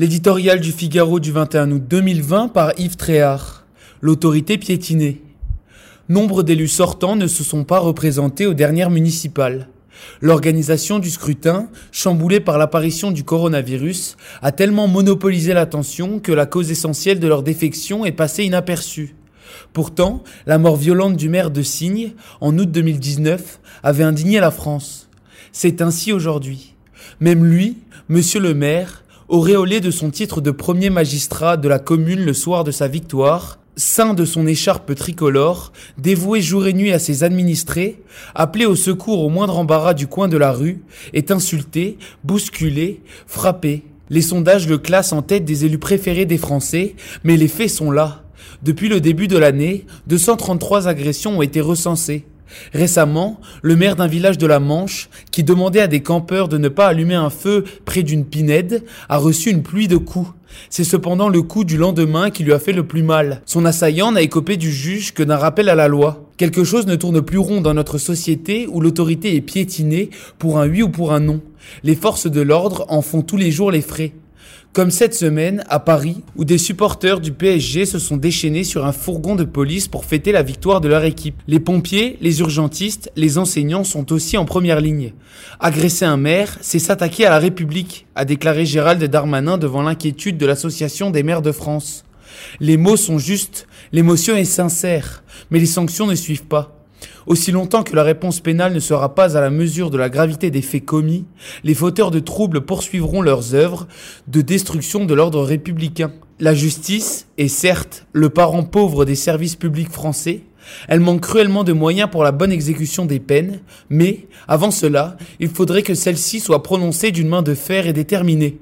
L'éditorial du Figaro du 21 août 2020 par Yves Tréhard. L'autorité piétinée. Nombre d'élus sortants ne se sont pas représentés aux dernières municipales. L'organisation du scrutin, chamboulée par l'apparition du coronavirus, a tellement monopolisé l'attention que la cause essentielle de leur défection est passée inaperçue. Pourtant, la mort violente du maire de Signes, en août 2019, avait indigné la France. C'est ainsi aujourd'hui. Même lui, monsieur le maire, auréolé de son titre de premier magistrat de la commune le soir de sa victoire, saint de son écharpe tricolore, dévoué jour et nuit à ses administrés, appelé au secours au moindre embarras du coin de la rue, est insulté, bousculé, frappé. Les sondages le classent en tête des élus préférés des Français, mais les faits sont là. Depuis le début de l'année, 233 agressions ont été recensées. Récemment, le maire d'un village de la Manche, qui demandait à des campeurs de ne pas allumer un feu près d'une pinède, a reçu une pluie de coups. C'est cependant le coup du lendemain qui lui a fait le plus mal. Son assaillant n'a écopé du juge que d'un rappel à la loi. Quelque chose ne tourne plus rond dans notre société où l'autorité est piétinée pour un oui ou pour un non. Les forces de l'ordre en font tous les jours les frais. Comme cette semaine à Paris, où des supporters du PSG se sont déchaînés sur un fourgon de police pour fêter la victoire de leur équipe. Les pompiers, les urgentistes, les enseignants sont aussi en première ligne. Agresser un maire, c'est s'attaquer à la République, a déclaré Gérald Darmanin devant l'inquiétude de l'Association des maires de France. Les mots sont justes, l'émotion est sincère, mais les sanctions ne suivent pas. Aussi longtemps que la réponse pénale ne sera pas à la mesure de la gravité des faits commis, les fauteurs de troubles poursuivront leurs œuvres de destruction de l'ordre républicain. La justice est certes le parent pauvre des services publics français, elle manque cruellement de moyens pour la bonne exécution des peines, mais, avant cela, il faudrait que celle-ci soit prononcée d'une main de fer et déterminée.